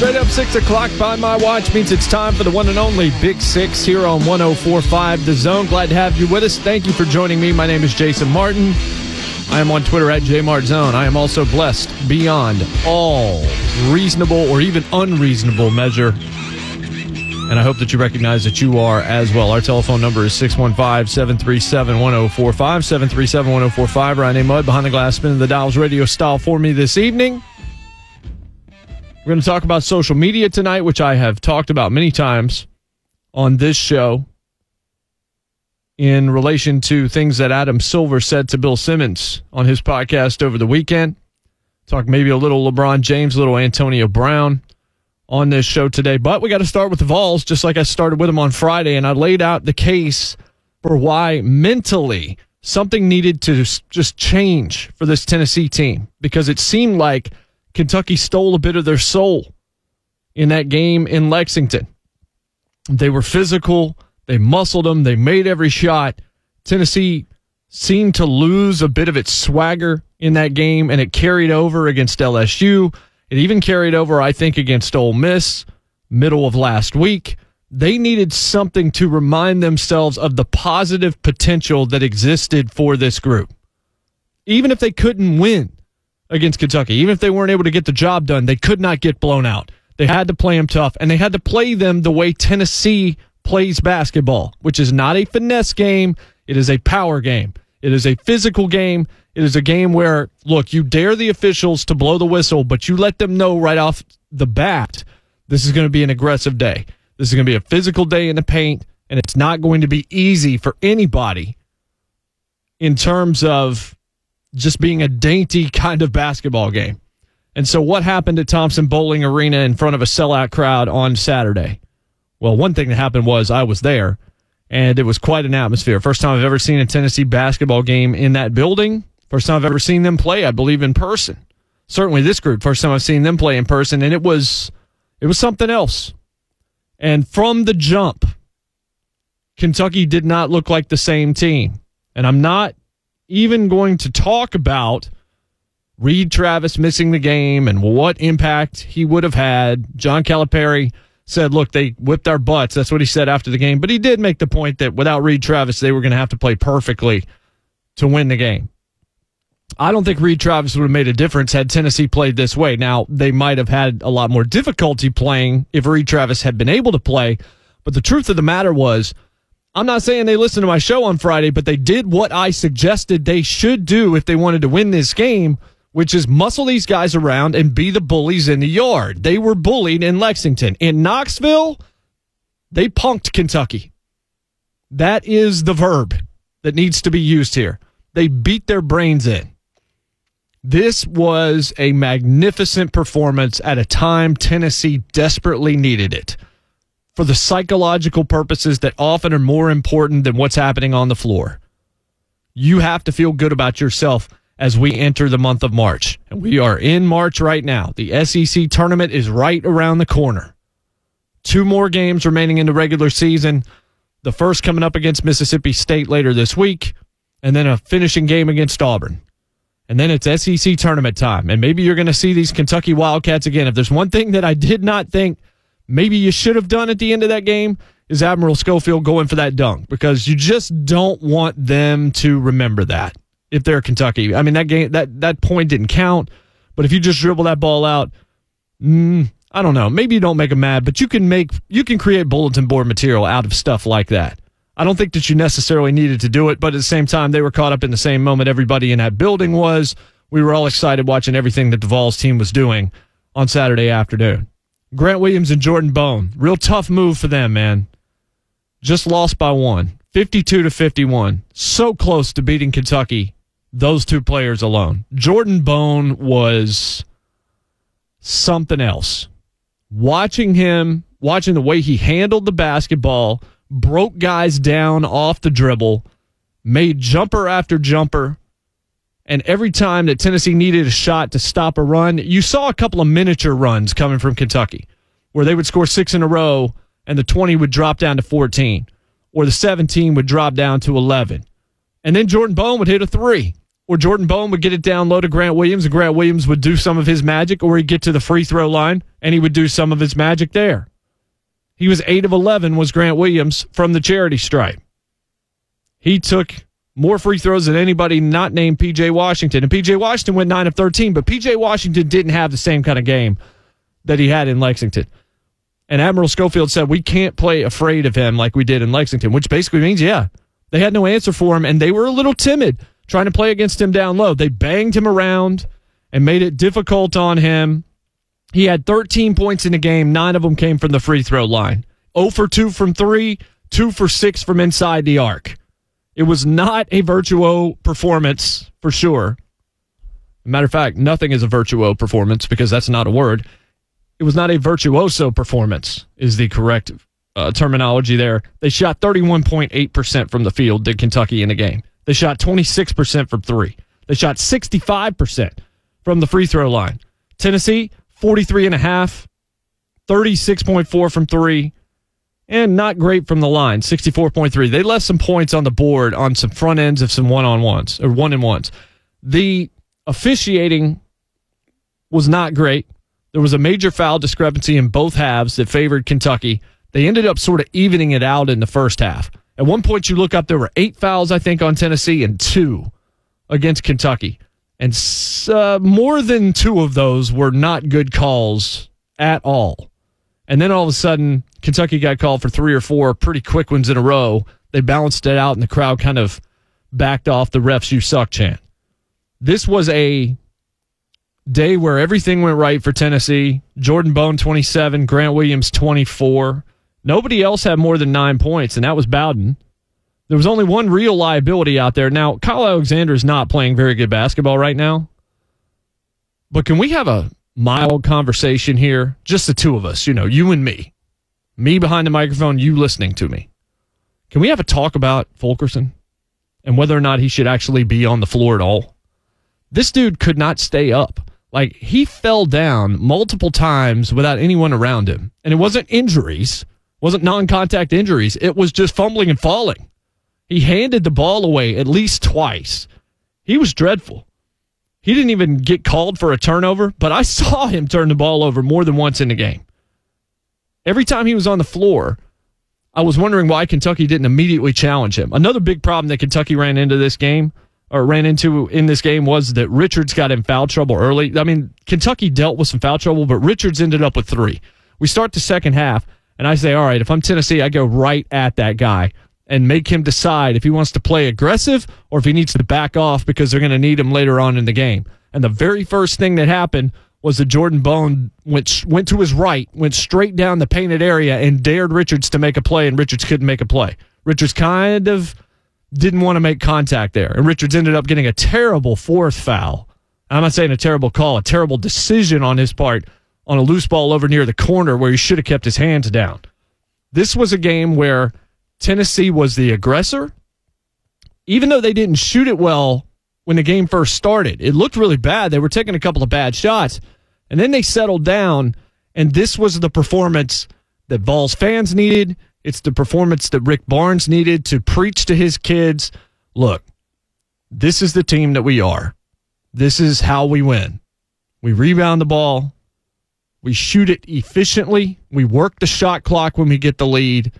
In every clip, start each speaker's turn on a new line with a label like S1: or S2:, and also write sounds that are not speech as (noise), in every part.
S1: Straight up 6 o'clock by my watch means it's time for the one and only Big Six here on 1045 The Zone. Glad to have you with us. Thank you for joining me. My name is Jason Martin. I am on Twitter at JMartZone. I am also blessed beyond all reasonable or even unreasonable measure. And I hope that you recognize that you are as well. Our telephone number is 615 737 1045. 737 1045. Ryan A. Mudd behind the glass spinning the dials radio style for me this evening. We're going to talk about social media tonight, which I have talked about many times on this show in relation to things that Adam Silver said to Bill Simmons on his podcast over the weekend. Talk maybe a little LeBron James, a little Antonio Brown on this show today. But we got to start with the Vols, just like I started with them on Friday, and I laid out the case for why mentally something needed to just change for this Tennessee team because it seemed like Kentucky stole a bit of their soul in that game in Lexington. They were physical, they muscled them, they made every shot. Tennessee seemed to lose a bit of its swagger in that game, and it carried over against LSU. It even carried over, I think, against Ole Miss middle of last week. They needed something to remind themselves of the positive potential that existed for this group. Even if they couldn't win against Kentucky, even if they weren't able to get the job done, they could not get blown out. They had to play them tough, and they had to play them the way Tennessee plays basketball, which is not a finesse game. It is a power game. It is a physical game. It is a game where, look, you dare the officials to blow the whistle, but you let them know right off the bat this is going to be an aggressive day. This is going to be a physical day in the paint, and it's not going to be easy for anybody in terms of just being a dainty kind of basketball game. And so, what happened at Thompson-Boling Arena in front of a sellout crowd on Saturday? Well, one thing that happened was I was there, and it was quite an atmosphere. First time I've ever seen a Tennessee basketball game in that building. First time I've ever seen them play, I believe, in person. Certainly, this group, first time I've seen them play in person, and it was it was something else. And from the jump, Kentucky did not look like the same team. And I'm not even going to talk about Reid Travis missing the game and what impact he would have had. John Calipari said, look, they whipped our butts. That's what he said after the game. But he did make the point that without Reid Travis, they were going to have to play perfectly to win the game. I don't think Reid Travis would have made a difference had Tennessee played this way. Now, they might have had a lot more difficulty playing if Reid Travis had been able to play. But the truth of the matter was, I'm not saying they listened to my show on Friday, but they did what I suggested they should do if they wanted to win this game, which is muscle these guys around and be the bullies in the yard. They were bullied in Lexington. In Knoxville, they punked Kentucky. That is the verb that needs to be used here. They beat their brains in. This was a magnificent performance at a time Tennessee desperately needed it for the psychological purposes that often are more important than what's happening on the floor. You have to feel good about yourself as we enter the month of March. And we are in March right now. The SEC tournament is right around the corner. Two more games remaining in the regular season. The first coming up against Mississippi State later this week, and then a finishing game against Auburn. And then it's SEC tournament time. And maybe you're going to see these Kentucky Wildcats again. If there's one thing that I did not think maybe you should have done at the end of that game, is Admiral Schofield going for that dunk because you just don't want them to remember that if they're Kentucky. I mean, that game, that, that point didn't count, but if you just dribble that ball out, mm, I don't know. Maybe you don't make them mad, but you can make, you can create bulletin board material out of stuff like that. I don't think that you necessarily needed to do it, but at the same time, they were caught up in the same moment everybody in that building was. We were all excited watching everything that Vols team was doing on Saturday afternoon. Grant Williams and Jordan Bone, real tough move for them, man. Just lost by one, 52 to 51. So close to beating Kentucky, those two players alone. Jordan Bone was something else. Watching him, watching the way he handled the basketball, broke guys down off the dribble, made jumper after jumper. And every time that Tennessee needed a shot to stop a run, you saw a couple of miniature runs coming from Kentucky where they would score six in a row and the 20 would drop down to 14 or the 17 would drop down to 11. And then Jordan Bone would hit a three or Jordan Bone would get it down low to Grant Williams and Grant Williams would do some of his magic or he'd get to the free throw line and he would do some of his magic there. He was 8 of 11 was Grant Williams from the charity stripe. He took more free throws than anybody not named PJ Washington. And PJ Washington went 9 of 13, but PJ Washington didn't have the same kind of game that he had in Lexington. And Admiral Schofield said, We can't play afraid of him like we did in Lexington, which basically means, yeah, they had no answer for him and they were a little timid trying to play against him down low. They banged him around and made it difficult on him. He had 13 points in the game. Nine of them came from the free throw line. 0 for 2 from three, 2 for 6 from inside the arc. It was not a virtuo performance for sure. Matter of fact, nothing is a virtuo performance because that's not a word. It was not a virtuoso performance, is the correct uh, terminology there. They shot 31.8% from the field, did Kentucky in the game. They shot 26% from three. They shot 65% from the free throw line. Tennessee, 43 and a half, 36.4 from three, and not great from the line, 64.3. They left some points on the board on some front ends of some one on ones or one and ones. The officiating was not great. There was a major foul discrepancy in both halves that favored Kentucky. They ended up sort of evening it out in the first half. At one point, you look up, there were eight fouls, I think, on Tennessee and two against Kentucky. And uh, more than two of those were not good calls at all. And then all of a sudden, Kentucky got called for three or four pretty quick ones in a row. They balanced it out, and the crowd kind of backed off the refs you suck chant. This was a day where everything went right for Tennessee. Jordan Bone, 27, Grant Williams, 24. Nobody else had more than nine points, and that was Bowden. There was only one real liability out there. Now, Kyle Alexander is not playing very good basketball right now. But can we have a mild conversation here? Just the two of us, you know, you and me. Me behind the microphone, you listening to me. Can we have a talk about Fulkerson and whether or not he should actually be on the floor at all? This dude could not stay up. Like he fell down multiple times without anyone around him. And it wasn't injuries, wasn't non-contact injuries. It was just fumbling and falling. He handed the ball away at least twice. He was dreadful. He didn't even get called for a turnover, but I saw him turn the ball over more than once in the game. Every time he was on the floor, I was wondering why Kentucky didn't immediately challenge him. Another big problem that Kentucky ran into this game or ran into in this game was that Richards got in foul trouble early. I mean, Kentucky dealt with some foul trouble, but Richards ended up with three. We start the second half, and I say, all right, if I'm Tennessee, I go right at that guy and make him decide if he wants to play aggressive or if he needs to back off because they're going to need him later on in the game. And the very first thing that happened was that Jordan Bone went went to his right, went straight down the painted area, and dared Richards to make a play, and Richards couldn't make a play. Richards kind of didn't want to make contact there. And Richards ended up getting a terrible fourth foul. I'm not saying a terrible call, a terrible decision on his part on a loose ball over near the corner where he should have kept his hands down. This was a game where Tennessee was the aggressor. Even though they didn't shoot it well when the game first started, it looked really bad. They were taking a couple of bad shots, and then they settled down, and this was the performance that Vols fans needed it's the performance that Rick Barnes needed to preach to his kids look, this is the team that we are. This is how we win. We rebound the ball. We shoot it efficiently. We work the shot clock when we get the lead,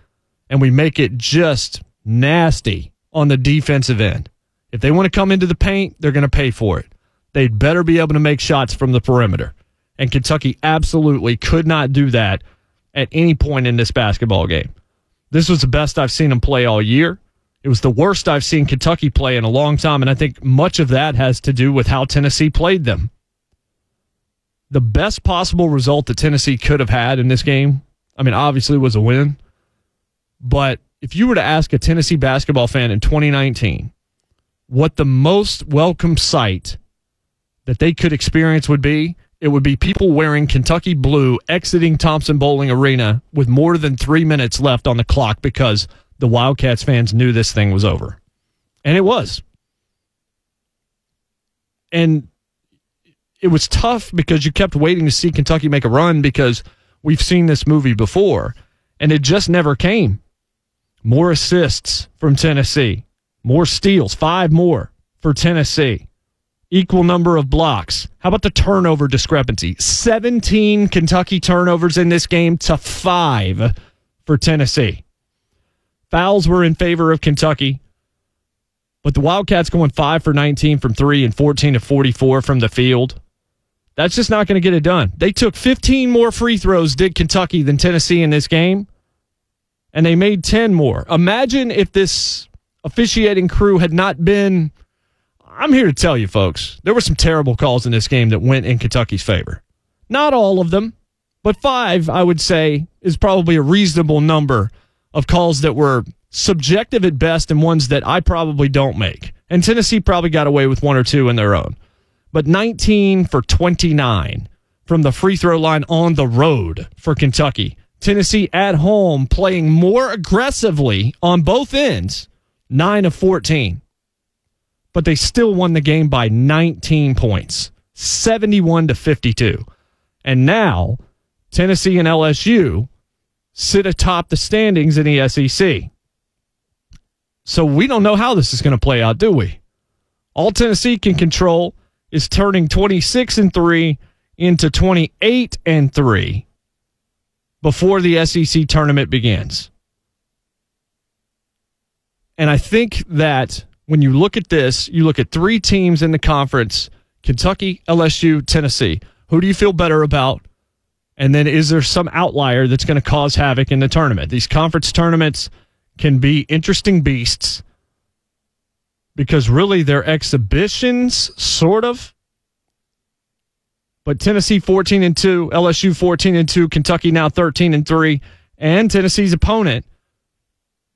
S1: and we make it just nasty on the defensive end. If they want to come into the paint, they're going to pay for it. They'd better be able to make shots from the perimeter. And Kentucky absolutely could not do that at any point in this basketball game. This was the best I've seen them play all year. It was the worst I've seen Kentucky play in a long time, and I think much of that has to do with how Tennessee played them. The best possible result that Tennessee could have had in this game, I mean, obviously was a win, but if you were to ask a Tennessee basketball fan in 2019 what the most welcome sight that they could experience would be, it would be people wearing Kentucky blue exiting Thompson-Boling Arena with more than three minutes left on the clock because the Wildcats fans knew this thing was over. And it was. And it was tough because you kept waiting to see Kentucky make a run because we've seen this movie before and it just never came. More assists from Tennessee, more steals, five more for Tennessee, equal number of blocks. How about the turnover discrepancy? 17 Kentucky turnovers in this game to five for Tennessee. Fouls were in favor of Kentucky, but the Wildcats going five for 19 from three and 14 to 44 from the field. That's just not going to get it done. They took 15 more free throws, did Kentucky, than Tennessee in this game, and they made 10 more. Imagine if this officiating crew had not been. I'm here to tell you, folks, there were some terrible calls in this game that went in Kentucky's favor. Not all of them, but five, I would say, is probably a reasonable number of calls that were subjective at best and ones that I probably don't make. And Tennessee probably got away with one or two in their own. But 19 for 29 from the free throw line on the road for Kentucky. Tennessee at home playing more aggressively on both ends, 9 of 14. But they still won the game by 19 points, 71 to 52. And now Tennessee and LSU sit atop the standings in the SEC. So we don't know how this is going to play out, do we? All Tennessee can control is turning 26 and 3 into 28 and 3 before the SEC tournament begins. And I think that when you look at this, you look at three teams in the conference Kentucky, LSU, Tennessee. Who do you feel better about? And then is there some outlier that's going to cause havoc in the tournament? These conference tournaments can be interesting beasts because really they're exhibitions, sort of. But Tennessee 14 and 2, LSU 14 and 2, Kentucky now 13 and 3, and Tennessee's opponent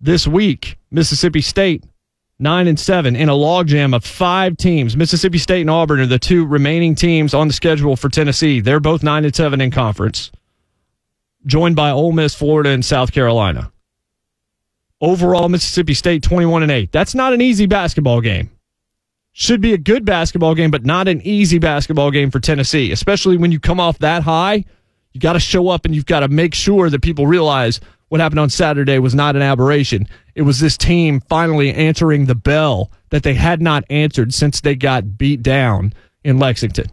S1: this week, Mississippi State, 9 and 7 in a logjam of five teams. Mississippi State and Auburn are the two remaining teams on the schedule for Tennessee. They're both 9 and 7 in conference. Joined by Ole Miss, Florida, and South Carolina. Overall, Mississippi State 21 and 8. That's not an easy basketball game. Should be a good basketball game, but not an easy basketball game for Tennessee, especially when you come off that high. You got to show up and you've got to make sure that people realize what happened on Saturday was not an aberration. It was this team finally answering the bell that they had not answered since they got beat down in Lexington.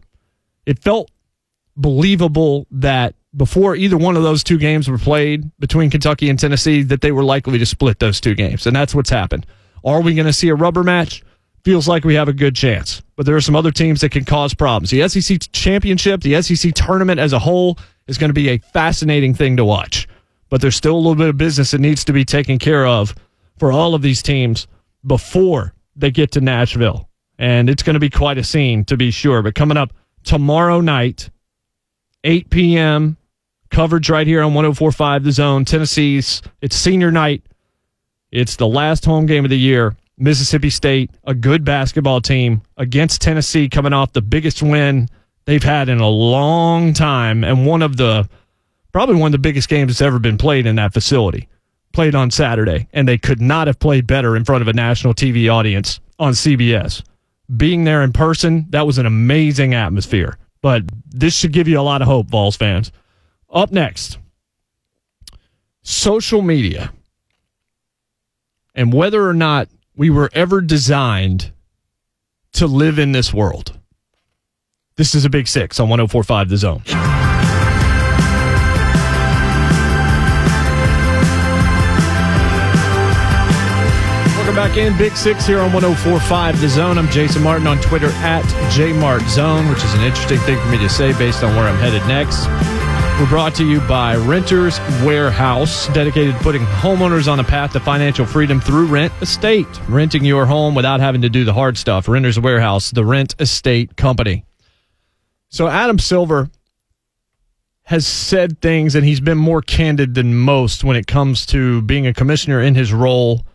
S1: It felt believable that before either one of those two games were played between Kentucky and Tennessee that they were likely to split those two games. And that's what's happened. Are we going to see a rubber match? Feels like we have a good chance. But there are some other teams that can cause problems. The SEC championship, the SEC tournament as a whole is going to be a fascinating thing to watch. But there's still a little bit of business that needs to be taken care of for all of these teams before they get to Nashville. And it's going to be quite a scene to be sure. But coming up tomorrow night, 8 p.m., coverage right here on 1045 The Zone. Tennessee's, it's senior night. It's the last home game of the year. Mississippi State, a good basketball team against Tennessee, coming off the biggest win they've had in a long time and one of the probably one of the biggest games that's ever been played in that facility. Played on Saturday, and they could not have played better in front of a national TV audience on CBS. Being there in person, that was an amazing atmosphere. But this should give you a lot of hope, Vols fans. Up next, social media and whether or not we were ever designed to live in this world. This is a big six on 1045 The Zone. Welcome back in. Big Six here on 1045 The Zone. I'm Jason Martin on Twitter at JMartZone, which is an interesting thing for me to say based on where I'm headed next. We're brought to you by Renters Warehouse, dedicated to putting homeowners on a path to financial freedom through Rent Estate, renting your home without having to do the hard stuff. Renters Warehouse, the Rent Estate Company. So Adam Silver has said things, and he's been more candid than most when it comes to being a commissioner in his role,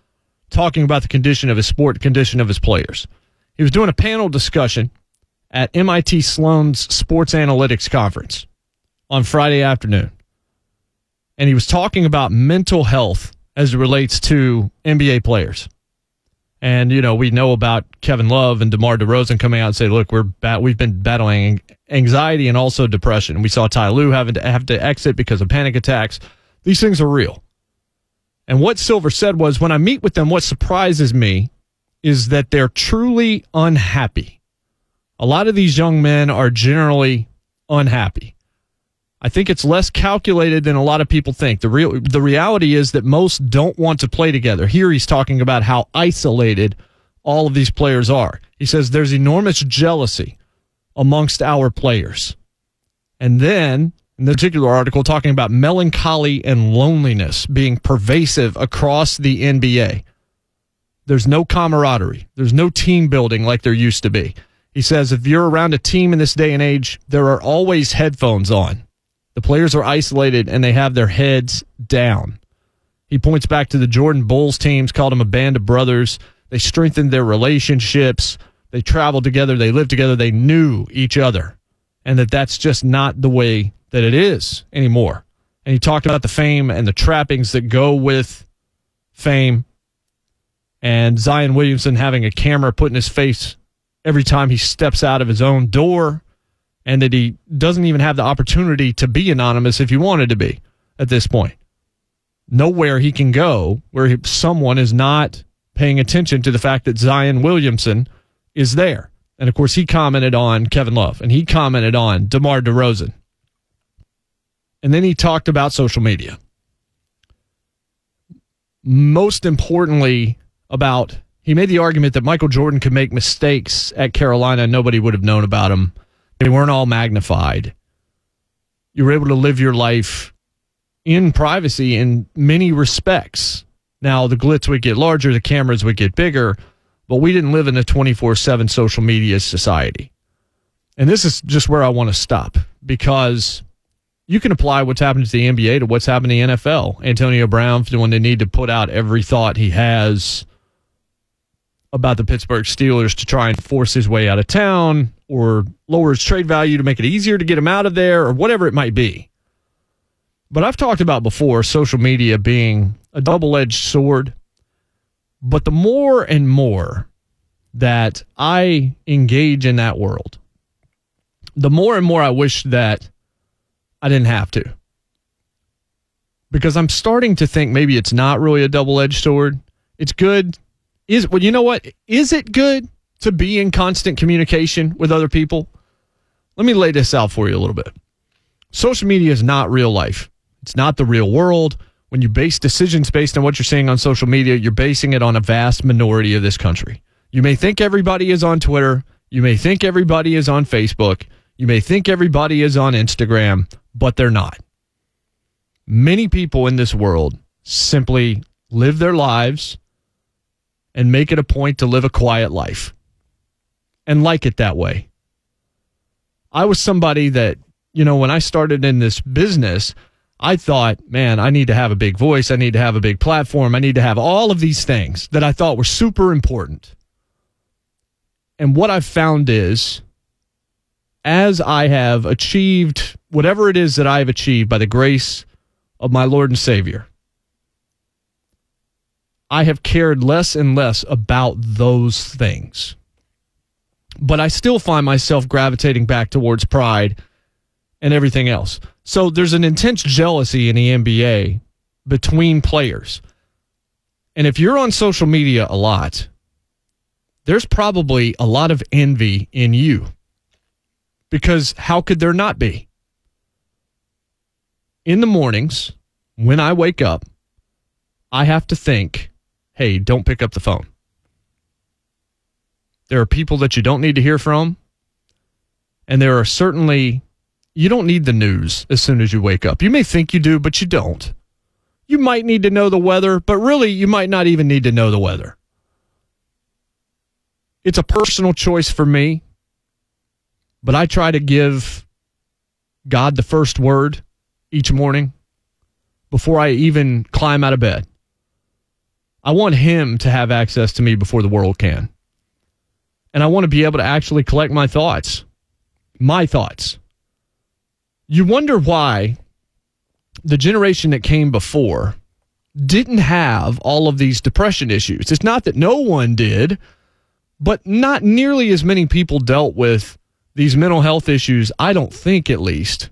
S1: talking about the condition of his sport, condition of his players. He was doing a panel discussion at MIT Sloan's Sports Analytics Conference on Friday afternoon. And he was talking about mental health as it relates to NBA players. And, you know, we know about Kevin Love and DeMar DeRozan coming out and say, look, we're bat- we've been battling anxiety and also depression. We saw Ty Lue having to have to exit because of panic attacks. These things are real. And what Silver said was when I meet with them, what surprises me is that they're truly unhappy. A lot of these young men are generally unhappy. I think it's less calculated than a lot of people think. The real the reality is that most don't want to play together. Here he's talking about how isolated all of these players are. He says there's enormous jealousy amongst our players. And then in the particular article talking about melancholy and loneliness being pervasive across the NBA. There's no camaraderie. There's no team building like there used to be. He says if you're around a team in this day and age, there are always headphones on. The players are isolated and they have their heads down. He points back to the Jordan Bulls teams, called them a band of brothers. They strengthened their relationships. They traveled together. They lived together. They knew each other. And that that's just not the way that it is anymore. And he talked about the fame and the trappings that go with fame and Zion Williamson having a camera put in his face every time he steps out of his own door and that he doesn't even have the opportunity to be anonymous if he wanted to be at this point. Nowhere he can go where he, someone is not paying attention to the fact that Zion Williamson is there. And of course, he commented on Kevin Love and he commented on DeMar DeRozan. And then he talked about social media. Most importantly, about he made the argument that Michael Jordan could make mistakes at Carolina and nobody would have known about them. They weren't all magnified. You were able to live your life in privacy in many respects. Now, the glitz would get larger, the cameras would get bigger, but we didn't live in a 24 7 social media society. And this is just where I want to stop because you can apply what's happened to the NBA to what's happened to the NFL. Antonio Brown, when they need to put out every thought he has about the Pittsburgh Steelers to try and force his way out of town or lower his trade value to make it easier to get him out of there or whatever it might be. But I've talked about before social media being a double edged sword. But the more and more that I engage in that world, the more and more I wish that I didn't have to. Because I'm starting to think maybe it's not really a double edged sword. It's good. Is well, you know what? Is it good to be in constant communication with other people? Let me lay this out for you a little bit. Social media is not real life. It's not the real world. When you base decisions based on what you're seeing on social media, you're basing it on a vast minority of this country. You may think everybody is on Twitter. You may think everybody is on Facebook. You may think everybody is on Instagram, but they're not. Many people in this world simply live their lives and make it a point to live a quiet life and like it that way. I was somebody that, you know, when I started in this business, I thought, man, I need to have a big voice. I need to have a big platform. I need to have all of these things that I thought were super important. And what I've found is, as I have achieved whatever it is that I have achieved by the grace of my Lord and Savior, I have cared less and less about those things. But I still find myself gravitating back towards pride and everything else. So there's an intense jealousy in the NBA between players. And if you're on social media a lot, there's probably a lot of envy in you. Because how could there not be? In the mornings, when I wake up, I have to think hey, don't pick up the phone. There are people that you don't need to hear from. And there are certainly you don't need the news as soon as you wake up. You may think you do, but you don't. You might need to know the weather, but really, you might not even need to know the weather. It's a personal choice for me, but I try to give God the first word each morning before I even climb out of bed. I want Him to have access to me before the world can. And I want to be able to actually collect my thoughts, my thoughts. You wonder why the generation that came before didn't have all of these depression issues. It's not that no one did, but not nearly as many people dealt with these mental health issues, I don't think at least.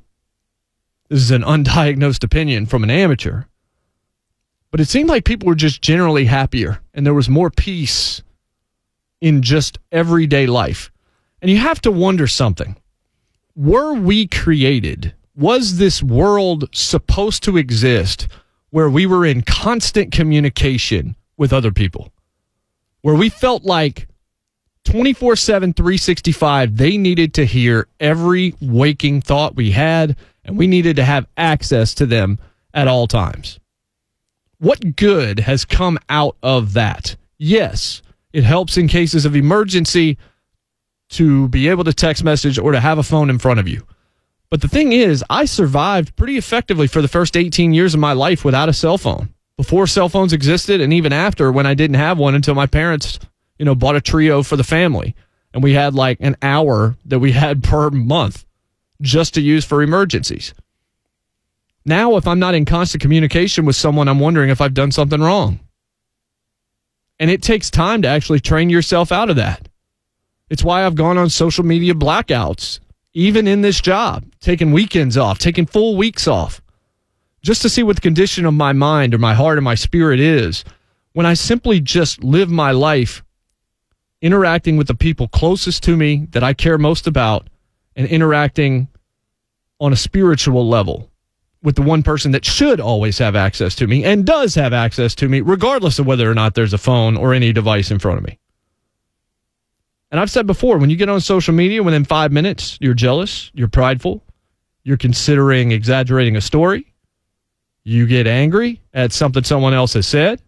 S1: This is an undiagnosed opinion from an amateur. But it seemed like people were just generally happier and there was more peace in just everyday life. And you have to wonder something. Were we created? Was this world supposed to exist where we were in constant communication with other people? Where we felt like 24 7, 365, they needed to hear every waking thought we had, and we needed to have access to them at all times. What good has come out of that? Yes, it helps in cases of emergency to be able to text message or to have a phone in front of you. But the thing is, I survived pretty effectively for the first 18 years of my life without a cell phone. Before cell phones existed, and even after when I didn't have one until my parents you know, bought a trio for the family. And we had like an hour that we had per month just to use for emergencies. Now, if I'm not in constant communication with someone, I'm wondering if I've done something wrong. And it takes time to actually train yourself out of that. It's why I've gone on social media blackouts, even in this job, taking weekends off, taking full weeks off, just to see what the condition of my mind or my heart or my spirit is when I simply just live my life interacting with the people closest to me that I care most about and interacting on a spiritual level with the one person that should always have access to me and does have access to me, regardless of whether or not there's a phone or any device in front of me. And I've said before, when you get on social media within five minutes, you're jealous, you're prideful, you're considering exaggerating a story, you get angry at something someone else has said.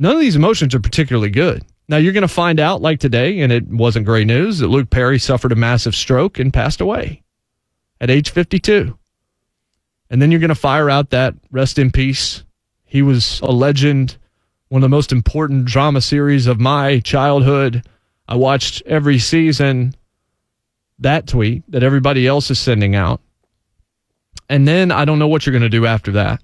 S1: None of these emotions are particularly good. Now you're going to find out, like today, and it wasn't great news, that Luke Perry suffered a massive stroke and passed away at age 52. And then you're going to fire out that rest in peace. He was a legend, one of the most important drama series of my childhood. I watched every season. That tweet that everybody else is sending out. And then I don't know what you're going to do after that.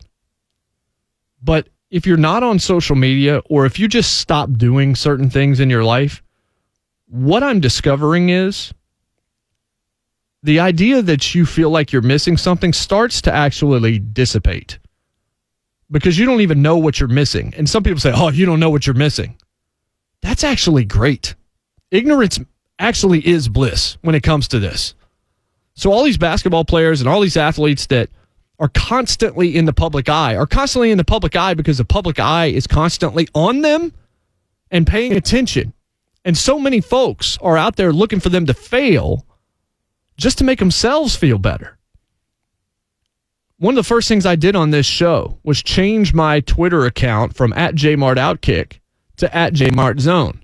S1: But if you're not on social media or if you just stop doing certain things in your life, what I'm discovering is the idea that you feel like you're missing something starts to actually dissipate because you don't even know what you're missing. And some people say, oh, you don't know what you're missing. That's actually great. Ignorance actually is bliss when it comes to this. So, all these basketball players and all these athletes that are constantly in the public eye, are constantly in the public eye because the public eye is constantly on them and paying attention. And so many folks are out there looking for them to fail just to make themselves feel better. One of the first things I did on this show was change my Twitter account from at JMartOutkick to at JMartZone.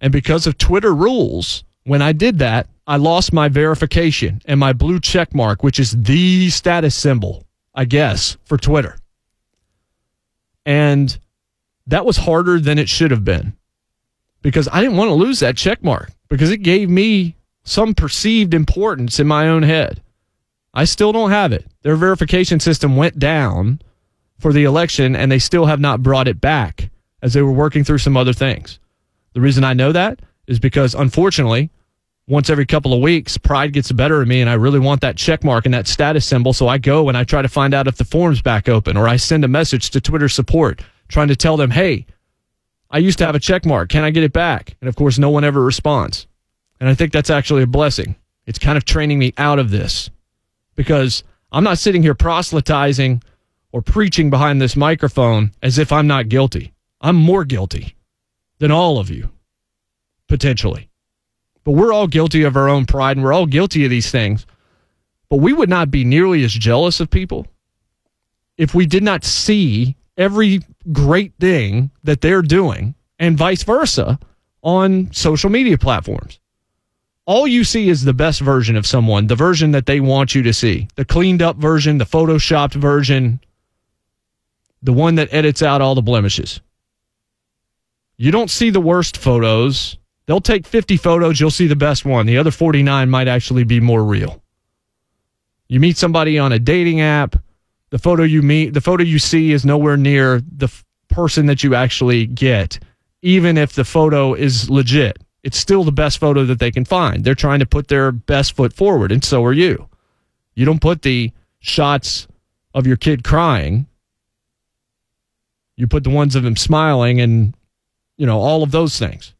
S1: And because of Twitter rules, when I did that, I lost my verification and my blue check mark, which is the status symbol, I guess, for Twitter. And that was harder than it should have been because I didn't want to lose that check mark because it gave me some perceived importance in my own head. I still don't have it. Their verification system went down for the election and they still have not brought it back as they were working through some other things. The reason I know that is because unfortunately, once every couple of weeks, pride gets better of me, and I really want that check mark and that status symbol. So I go and I try to find out if the form's back open, or I send a message to Twitter support trying to tell them, hey, I used to have a check mark. Can I get it back? And of course, no one ever responds. And I think that's actually a blessing. It's kind of training me out of this because I'm not sitting here proselytizing or preaching behind this microphone as if I'm not guilty. I'm more guilty than all of you, potentially. But we're all guilty of our own pride and we're all guilty of these things. But we would not be nearly as jealous of people if we did not see every great thing that they're doing and vice versa on social media platforms. All you see is the best version of someone, the version that they want you to see, the cleaned up version, the photoshopped version, the one that edits out all the blemishes. You don't see the worst photos. They'll take 50 photos, you'll see the best one. The other 49 might actually be more real. You meet somebody on a dating app, the photo you meet, the photo you see is nowhere near the f- person that you actually get, even if the photo is legit. It's still the best photo that they can find. They're trying to put their best foot forward, and so are you. You don't put the shots of your kid crying. You put the ones of him smiling and, you know, all of those things.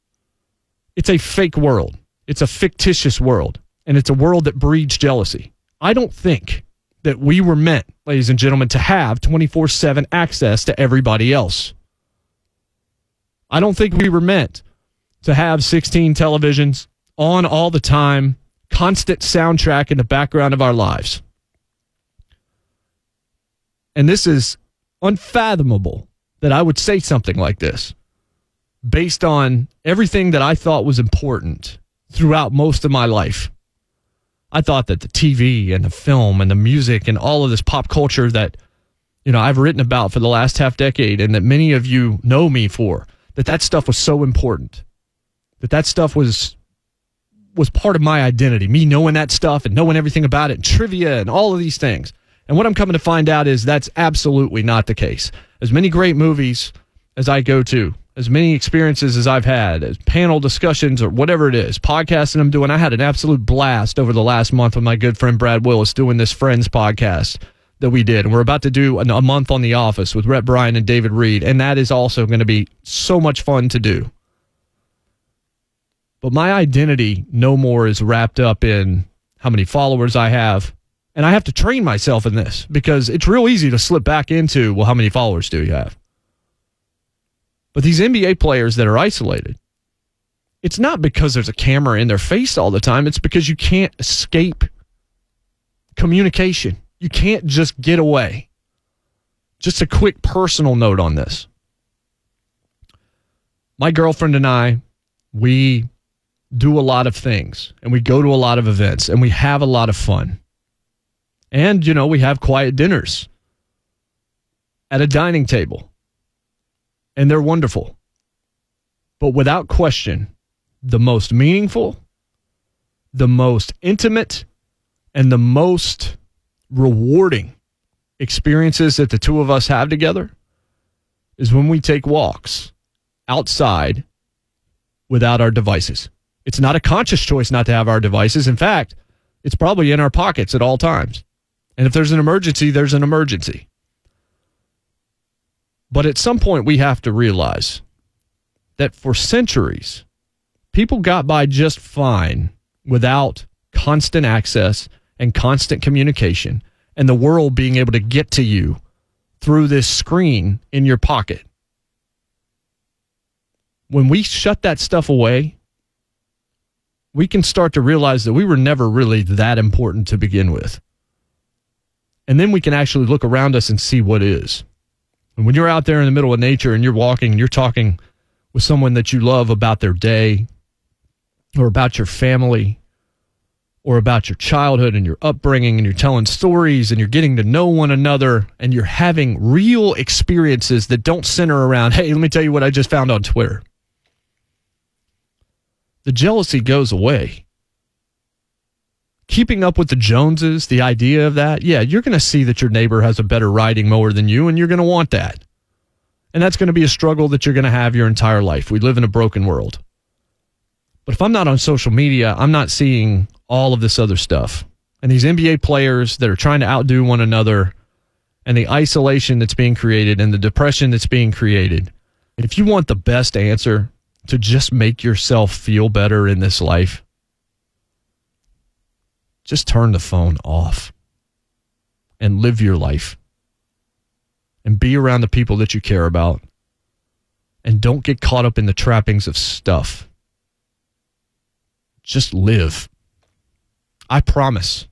S1: It's a fake world. It's a fictitious world, and it's a world that breeds jealousy. I don't think that we were meant, ladies and gentlemen, to have 24 7 access to everybody else. I don't think we were meant to have 16 televisions on all the time, constant soundtrack in the background of our lives. And this is unfathomable that I would say something like this based on everything that I thought was important throughout most of my life. I thought that the TV and the film and the music and all of this pop culture that you know I've written about for the last half decade and that many of you know me for that that stuff was so important. That that stuff was was part of my identity, me knowing that stuff and knowing everything about it, and trivia and all of these things. And what I'm coming to find out is that's absolutely not the case. As many great movies as I go to, as many experiences as I've had, as panel discussions or whatever it is, podcasting I'm doing. I had an absolute blast over the last month with my good friend Brad Willis doing this Friends podcast that we did. And we're about to do a month on The Office with Rhett Bryan and David Reed. And that is also going to be so much fun to do. But my identity no more is wrapped up in how many followers I have. And I have to train myself in this because it's real easy to slip back into, well, how many followers do you have? But these NBA players that are isolated, it's not because there's a camera in their face all the time. It's because you can't escape communication. You can't just get away. Just a quick personal note on this. My girlfriend and I, we do a lot of things and we go to a lot of events and we have a lot of fun. And, you know, we have quiet dinners at a dining table and they're wonderful. But without question, the most meaningful, the most intimate, and the most rewarding experiences that the two of us have together is when we take walks outside without our devices. It's not a conscious choice not to have our devices. In fact, it's probably in our pockets at all times. And if there's an emergency, there's an emergency. But at some point, we have to realize that for centuries, people got by just fine without constant access and constant communication and the world being able to get to you through this screen in your pocket. When we shut that stuff away, we can start to realize that we were never really that important to begin with. And then we can actually look around us and see what is. And when you're out there in the middle of nature and you're walking and you're talking with someone that you love about their day or about your family or about your childhood and your upbringing and you're telling stories and you're getting to know one another and you're having real experiences that don't center around, hey, let me tell you what I just found on Twitter. The jealousy goes away keeping up with the Joneses, the idea of that, yeah, you're going to see that your neighbor has a better riding mower than you, and you're going to want that. And that's going to be a struggle that you're going to have your entire life. We live in a broken world. But if I'm not on social media, I'm not seeing all of this other stuff. And these NBA players that are trying to outdo one another and the isolation that's being created and the depression that's being created. If you want the best answer to just make yourself feel better in this life, just turn the phone off and live your life and be around the people that you care about and don't get caught up in the trappings of stuff. Just live. I promise.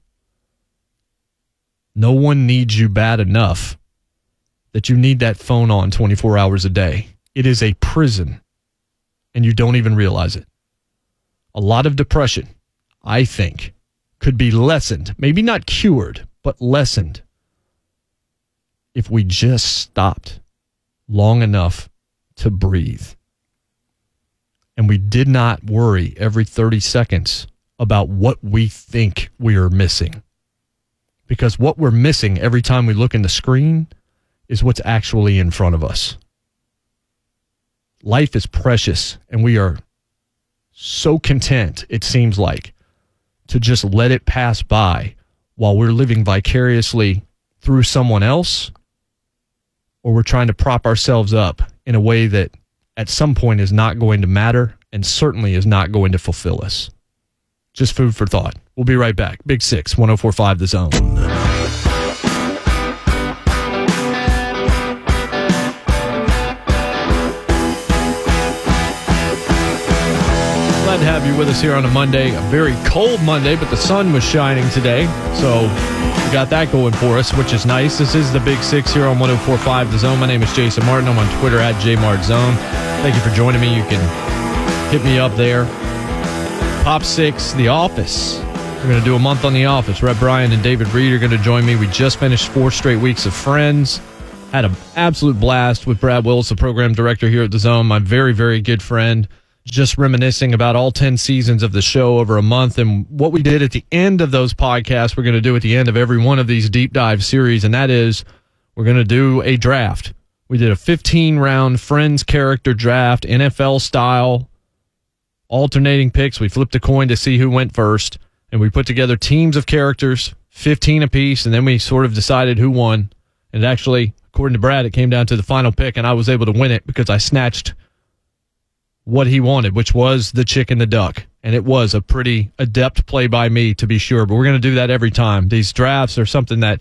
S1: No one needs you bad enough that you need that phone on 24 hours a day. It is a prison, and you don't even realize it. A lot of depression, I think, could be lessened, maybe not cured, but lessened if we just stopped long enough to breathe. And we did not worry every 30 seconds about what we think we are missing. Because what we're missing every time we look in the screen is what's actually in front of us. Life is precious, and we are so content, it seems like, to just let it pass by while we're living vicariously through someone else, or we're trying to prop ourselves up in a way that at some point is not going to matter and certainly is not going to fulfill us. Just food for thought. We'll be right back. Big Six, 1045 The Zone. Have you with us here on a Monday. A very cold Monday, but the sun was shining today. So we got that going for us, which is nice. This is the Big Six here on 1045 The Zone. My name is Jason Martin. I'm on Twitter at JMartZone. Thank you for joining me. You can hit me up there. Pop Six, The Office. We're going to do a month on The Office. Rhett Bryan and David Reed are going to join me. We just finished four straight weeks of Friends. Had an absolute blast with Brad Willis, the program director here at The Zone, my very, very good friend just reminiscing about all 10 seasons of the show over a month and what we did at the end of those podcasts. We're going to do at the end of every one of these deep dive series, and that is we're going to do a draft. We did a 15 round Friends character draft, NFL style, alternating picks. We flipped a coin to see who went first, and we put together teams of characters, 15 apiece, and then we sort of decided who won. And actually, according to Brad, it came down to the final pick, and I was able to win it because I snatched what he wanted, which was the chick and the duck. And it was a pretty adept play by me, to be sure. But we're going to do that every time. These drafts are something that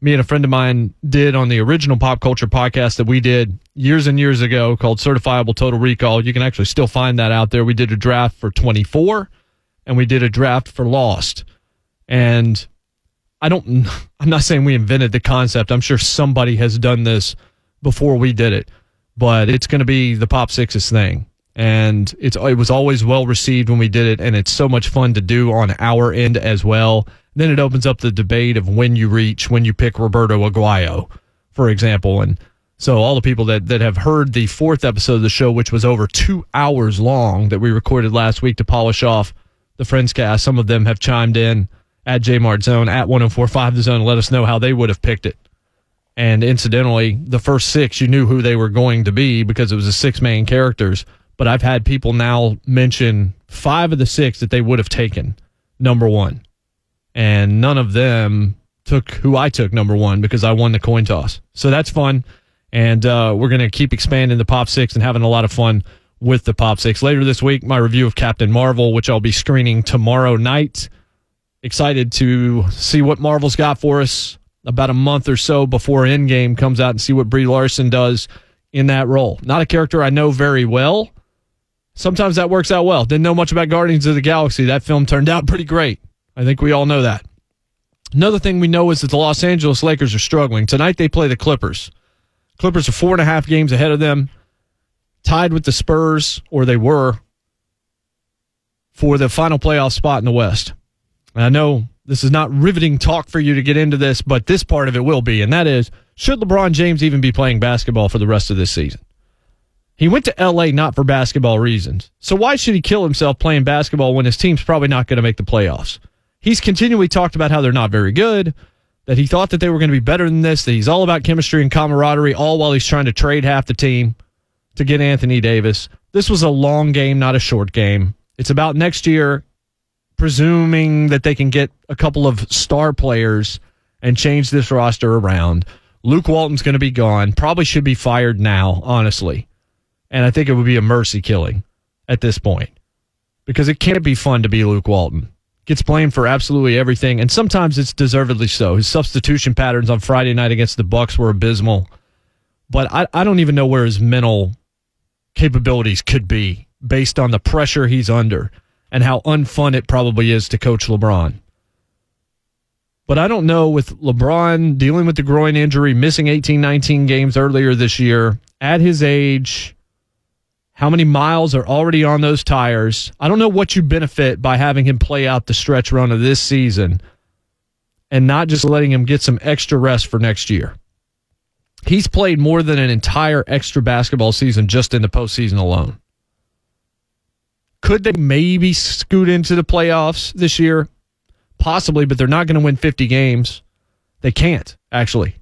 S1: me and a friend of mine did on the original pop culture podcast that we did years and years ago called Certifiable Total Recall. You can actually still find that out there. We did a draft for 24 and we did a draft for Lost. And I don't, (laughs) I'm not saying we invented the concept. I'm sure somebody has done this before we did it, but it's going to be the Pop Sixes thing and it's it was always well received when we did it, and it's so much fun to do on our end as well. Then it opens up the debate of when you reach when you pick Roberto Aguayo, for example, and so all the people that that have heard the fourth episode of the show, which was over two hours long, that we recorded last week to polish off the Friends cast, some of them have chimed in at Jmart Zone at 1045 the zone let us know how they would have picked it. And incidentally, the first six, you knew who they were going to be because it was the six main characters but I've had people now mention five of the six that they would have taken number one. And none of them took who I took number one because I won the coin toss. So that's fun. And uh, we're going to keep expanding the Pop Six and having a lot of fun with the Pop Six. Later this week, my review of Captain Marvel, which I'll be screening tomorrow night. Excited to see what Marvel's got for us about a month or so before Endgame comes out and see what Brie Larson does in that role. Not a character I know very well, sometimes that works out well. Didn't know much about Guardians of the Galaxy. That film turned out pretty great. I think we all know that. Another thing we know is that the Los Angeles Lakers are struggling. Tonight they play the Clippers. Clippers are four and a half games ahead of them, tied with the Spurs, or they were, for the final playoff spot in the West. And I know this is not riveting talk for you to get into this, but this part of it will be, and that is should LeBron James even be playing basketball for the rest of this season? He went to LA not for basketball reasons. So why should he kill himself playing basketball when his team's probably not going to make the playoffs? He's continually talked about how they're not very good, that he thought that they were going to be better than this, that he's all about chemistry and camaraderie, all while he's trying to trade half the team to get Anthony Davis. This was a long game, not a short game. It's about next year, presuming that they can get a couple of star players and change this roster around. Luke Walton's going to be gone. Probably should be fired now, honestly. And I think it would be a mercy killing at this point because it can't be fun to be Luke Walton. Gets blamed for absolutely everything, and sometimes it's deservedly so. His substitution patterns on Friday night against the Bucks were abysmal, but I, I don't even know where his mental capabilities could be based on the pressure he's under and how unfun it probably is to coach LeBron. But I don't know with LeBron dealing with the groin injury, missing 18, 19 games earlier this year, at his age, how many miles are already on those tires. I don't know what you benefit by having him play out the stretch run of this season and not just letting him get some extra rest for next year. He's played more than an entire extra basketball season just in the postseason alone. Could they maybe scoot into the playoffs this year? Possibly, but they're not going to win 50 games. They can't, actually.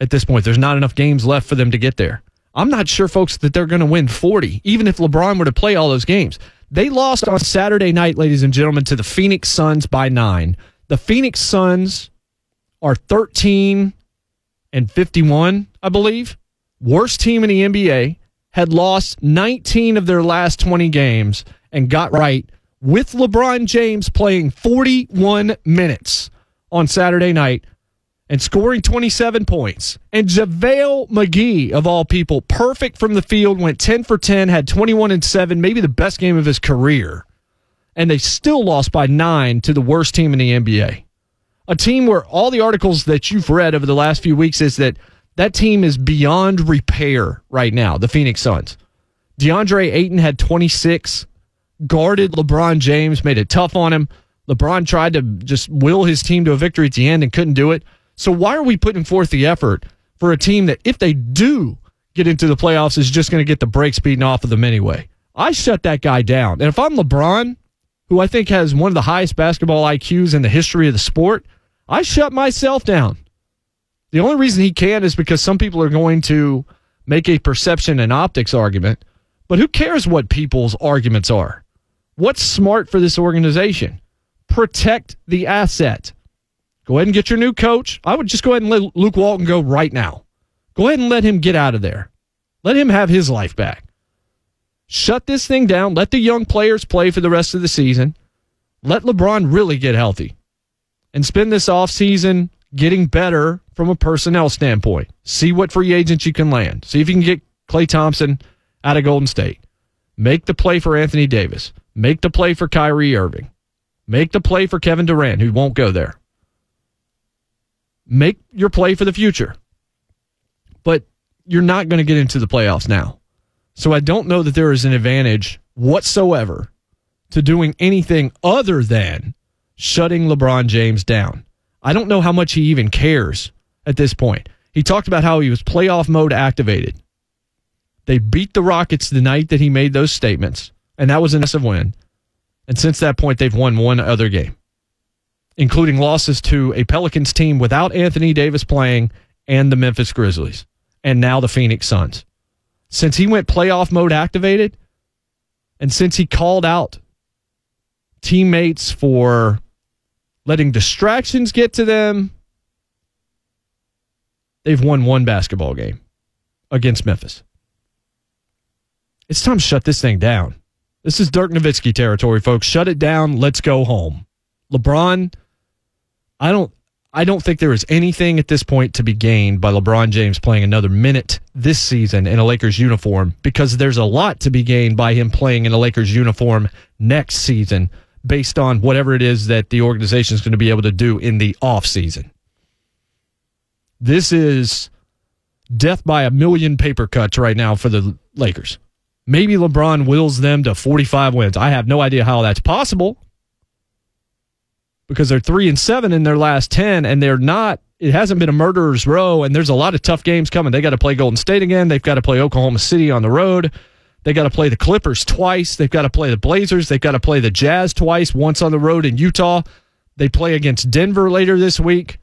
S1: At this point, there's not enough games left for them to get there. I'm not sure, folks, that they're going to win 40, even if LeBron were to play all those games. They lost on Saturday night, ladies and gentlemen, to the Phoenix Suns by nine. The Phoenix Suns are 13 and 51, I believe. Worst team in the NBA, had lost 19 of their last 20 games and got right with LeBron James playing 41 minutes on Saturday night and scoring 27 points. And JaVale McGee, of all people, perfect from the field, went 10 for 10, had 21 and 7, maybe the best game of his career. And they still lost by nine to the worst team in the NBA. A team where all the articles that you've read over the last few weeks is that that team is beyond repair right now, the Phoenix Suns. DeAndre Ayton had 26, guarded LeBron James, made it tough on him. LeBron tried to just will his team to a victory at the end and couldn't do it. So why are we putting forth the effort for a team that, if they do get into the playoffs, is just going to get the brakes beaten off of them anyway? I shut that guy down. And if I'm LeBron, who I think has one of the highest basketball IQs in the history of the sport, I shut myself down. The only reason he can is because some people are going to make a perception and optics argument. But who cares what people's arguments are? What's smart for this organization? Protect the asset. Go ahead and get your new coach. I would just go ahead and let Luke Walton go right now. Go ahead and let him get out of there. Let him have his life back. Shut this thing down. Let the young players play for the rest of the season. Let LeBron really get healthy and spend this offseason getting better from a personnel standpoint. See what free agents you can land. See if you can get Klay Thompson out of Golden State. Make the play for Anthony Davis. Make the play for Kyrie Irving. Make the play for Kevin Durant, who won't go there make your play for the future. But you're not going to get into the playoffs now. So I don't know that there is an advantage whatsoever to doing anything other than shutting LeBron James down. I don't know how much he even cares at this point. He talked about how he was playoff mode activated. They beat the Rockets the night that he made those statements, and that was a massive win. And since that point, they've won one other game including losses to a Pelicans team without Anthony Davis playing and the Memphis Grizzlies, and now the Phoenix Suns. Since he went playoff mode activated, and since he called out teammates for letting distractions get to them, they've won one basketball game against Memphis. It's time to shut this thing down. This is Dirk Nowitzki territory, folks. Shut it down. Let's go home. LeBron I don't I don't think there is anything at this point to be gained by LeBron James playing another minute this season in a Lakers uniform because there's a lot to be gained by him playing in a Lakers uniform next season based on whatever it is that the organization is going to be able to do in the off season. This is death by a million paper cuts right now for the Lakers. Maybe LeBron wills them to 45 wins. I have no idea how that's possible because they're three and seven in their last 10 and they're not it hasn't been a murderer's row and there's a lot of tough games coming. They got to play golden state again. They've got to play oklahoma city on the road. They got to play the clippers twice. They've got to play the blazers. They've got to play the jazz twice once on the road in utah. They play against denver later this week.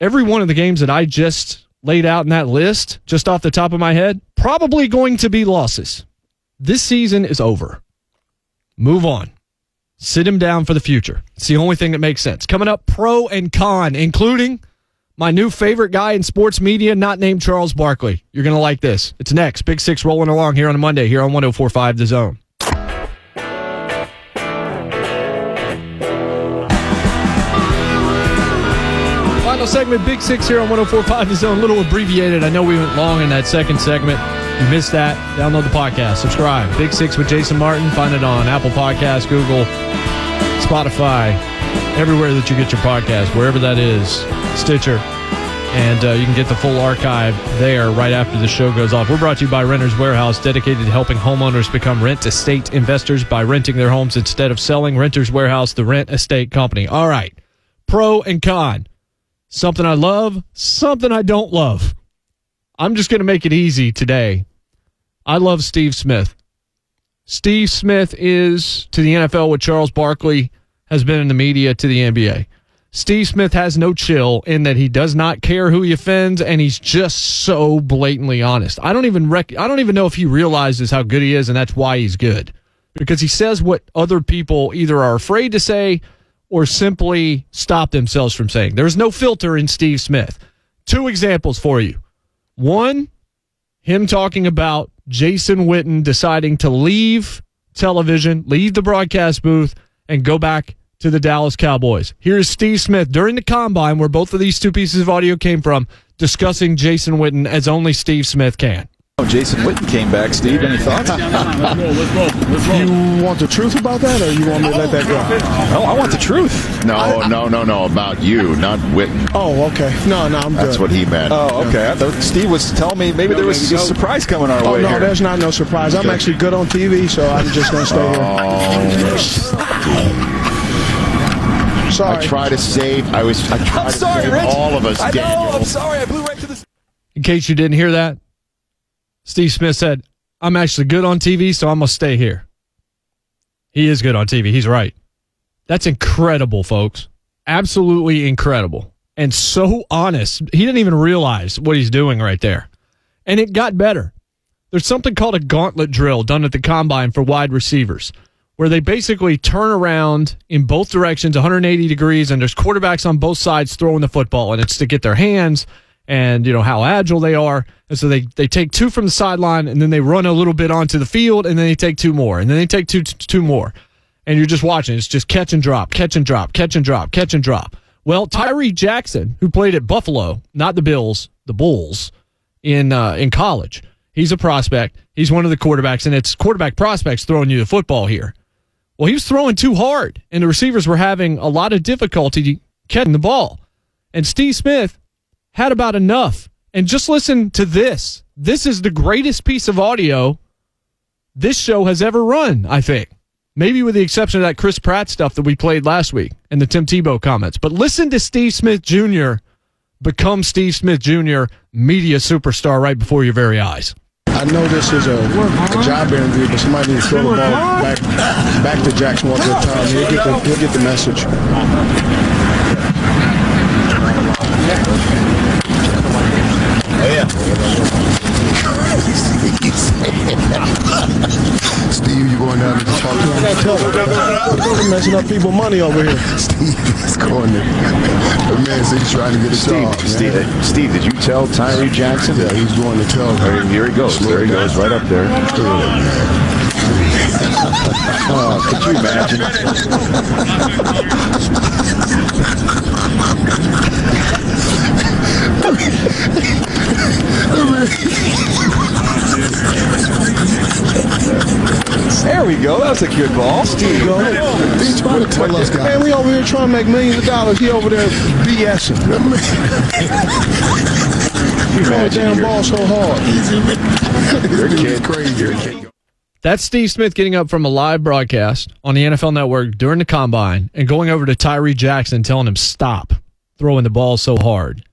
S1: Every one of the games that i just laid out in that list just off the top of my head probably going to be losses. This season is over. Move on Sit him down for the future. It's the only thing that makes sense. Coming up, pro and con, including my new favorite guy in sports media, not named Charles Barkley. You're going to like this. It's next. Big Six rolling along here on a Monday here on 1045 The Zone. Final segment, Big Six here on 1045 The Zone. A little abbreviated. I know we went long in that second segment. You missed that? Download the podcast. Subscribe. Big Six with Jason Martin. Find it on Apple Podcasts, Google, Spotify, everywhere that you get your podcast, wherever that is, Stitcher. And uh, you can get the full archive there right after the show goes off. We're brought to you by Renters Warehouse, dedicated to helping homeowners become rent estate investors by renting their homes instead of selling. Renters Warehouse, the rent estate company. All right. Pro and con. Something I love, something I don't love. I'm just going to make it easy today. I love Steve Smith. Steve Smith is to the NFL what Charles Barkley has been in the media to the NBA. Steve Smith has no chill in that he does not care who he offends and he's just so blatantly honest. I don't even rec- I don't even know if he realizes how good he is and that's why he's good. Because he says what other people either are afraid to say or simply stop themselves from saying. There's no filter in Steve Smith. Two examples for you. One, him talking about Jason Witten deciding to leave television, leave the broadcast booth, and go back to the Dallas Cowboys. Here's Steve Smith during the combine, where both of these two pieces of audio came from, discussing Jason Witten as only Steve Smith can.
S2: Oh, Jason Witten came back. Steve, any thoughts? (laughs)
S3: You want the truth about that, or you want me to let that go?
S2: No, I want the truth.
S4: No, no, no, no. About you, not Witten.
S3: Oh, okay. No, no, I'm good.
S4: That's what he meant.
S2: Oh, okay. I thought Steve was telling me maybe there was a surprise coming our
S3: Oh
S2: way
S3: no,
S2: here.
S3: there's not no surprise. I'm actually good on TV, so I'm just gonna stay
S4: Oh,
S3: here. Sorry.
S4: I try to save. I was. I try
S2: I'm
S4: to
S2: sorry,
S4: save
S2: Rich.
S4: all of us.
S2: I know.
S4: Daniel.
S2: I'm sorry. I blew right to the.
S1: In case you didn't hear that, Steve Smith said, I'm actually good on TV, so I'm going to stay here. He is good on TV. He's right. That's incredible, folks. Absolutely incredible. And so honest. He didn't even realize what he's doing right there. And it got better. There's something called a gauntlet drill done at the combine for wide receivers where they basically turn around in both directions 180 degrees and there's quarterbacks on both sides throwing the football and it's to get their hands and you know how agile they are. And so they they take two from the sideline and then they run a little bit onto the field and then they take two more and then they take two two more. And you're just watching. It's just catch and drop catch and drop catch and drop catch and drop. Well Tyree Jackson who played at Buffalo not the Bills the Bulls in uh, in college he's a prospect. He's one of the quarterbacks and it's quarterback prospects throwing you the football here. Well, he was throwing too hard, and the receivers were having a lot of difficulty catching the ball. And Steve Smith had about enough. And just listen to this. This is the greatest piece of audio this show has ever run, I think. Maybe with the exception of that Chris Pratt stuff that we played last week and the Tim Tebow comments. But listen to Steve Smith Jr. become Steve Smith Jr., media superstar right before your very eyes.
S3: I know this is a, a job interview, but somebody needs to throw the ball back back to Jackson one time. He'll get the, he'll get the message.
S5: Steve, you going down to the park?
S3: I gotta tell him. He's messing up people money over here.
S5: Steve is going there. The man said he's trying to get a
S4: Steve,
S5: job.
S4: Steve,
S5: man.
S4: Steve, did you tell Tyree Jackson?
S5: Yeah, he's going to tell him.
S4: Here he goes. There he goes, right up there. Oh, could you imagine? (laughs)
S2: There we go. That's a good ball. Steve.
S3: Go ahead.
S5: He's trying to tell us, guys.
S3: Man, we over here trying to make millions of dollars. He over there BSing. (laughs) He throw the damn ball so hard.
S5: This dude is
S4: kid.
S5: crazy.
S1: That's Steve Smith getting up from a live broadcast on the NFL Network during the combine and going over to Tyree Jackson telling him stop throwing the ball so hard.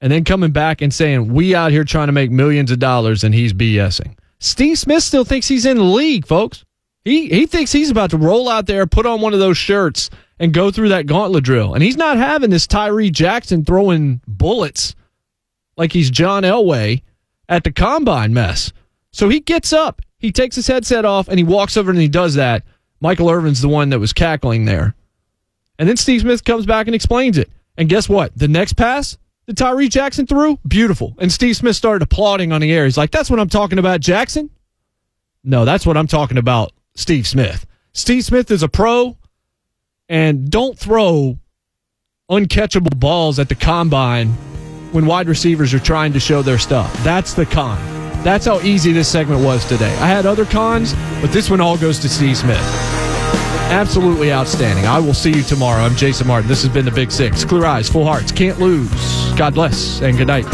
S1: And then coming back and saying, We out here trying to make millions of dollars and he's BSing. Steve Smith still thinks he's in the league, folks. He he thinks he's about to roll out there, put on one of those shirts, and go through that gauntlet drill. And he's not having this Tyree Jackson throwing bullets like he's John Elway at the combine mess. So he gets up, he takes his headset off, and he walks over and he does that. Michael Irvin's the one that was cackling there. And then Steve Smith comes back and explains it. And guess what? The next pass that Tyree Jackson threw, beautiful. And Steve Smith started applauding on the air. He's like, That's what I'm talking about, Jackson. No, that's what I'm talking about, Steve Smith. Steve Smith is a pro, and don't throw uncatchable balls at the combine when wide receivers are trying to show their stuff. That's the con. That's how easy this segment was today. I had other cons, but this one all goes to Steve Smith. Absolutely outstanding. I will see you tomorrow. I'm Jason Martin. This has been the Big Six. Clear eyes, full hearts, can't lose. God bless and good night.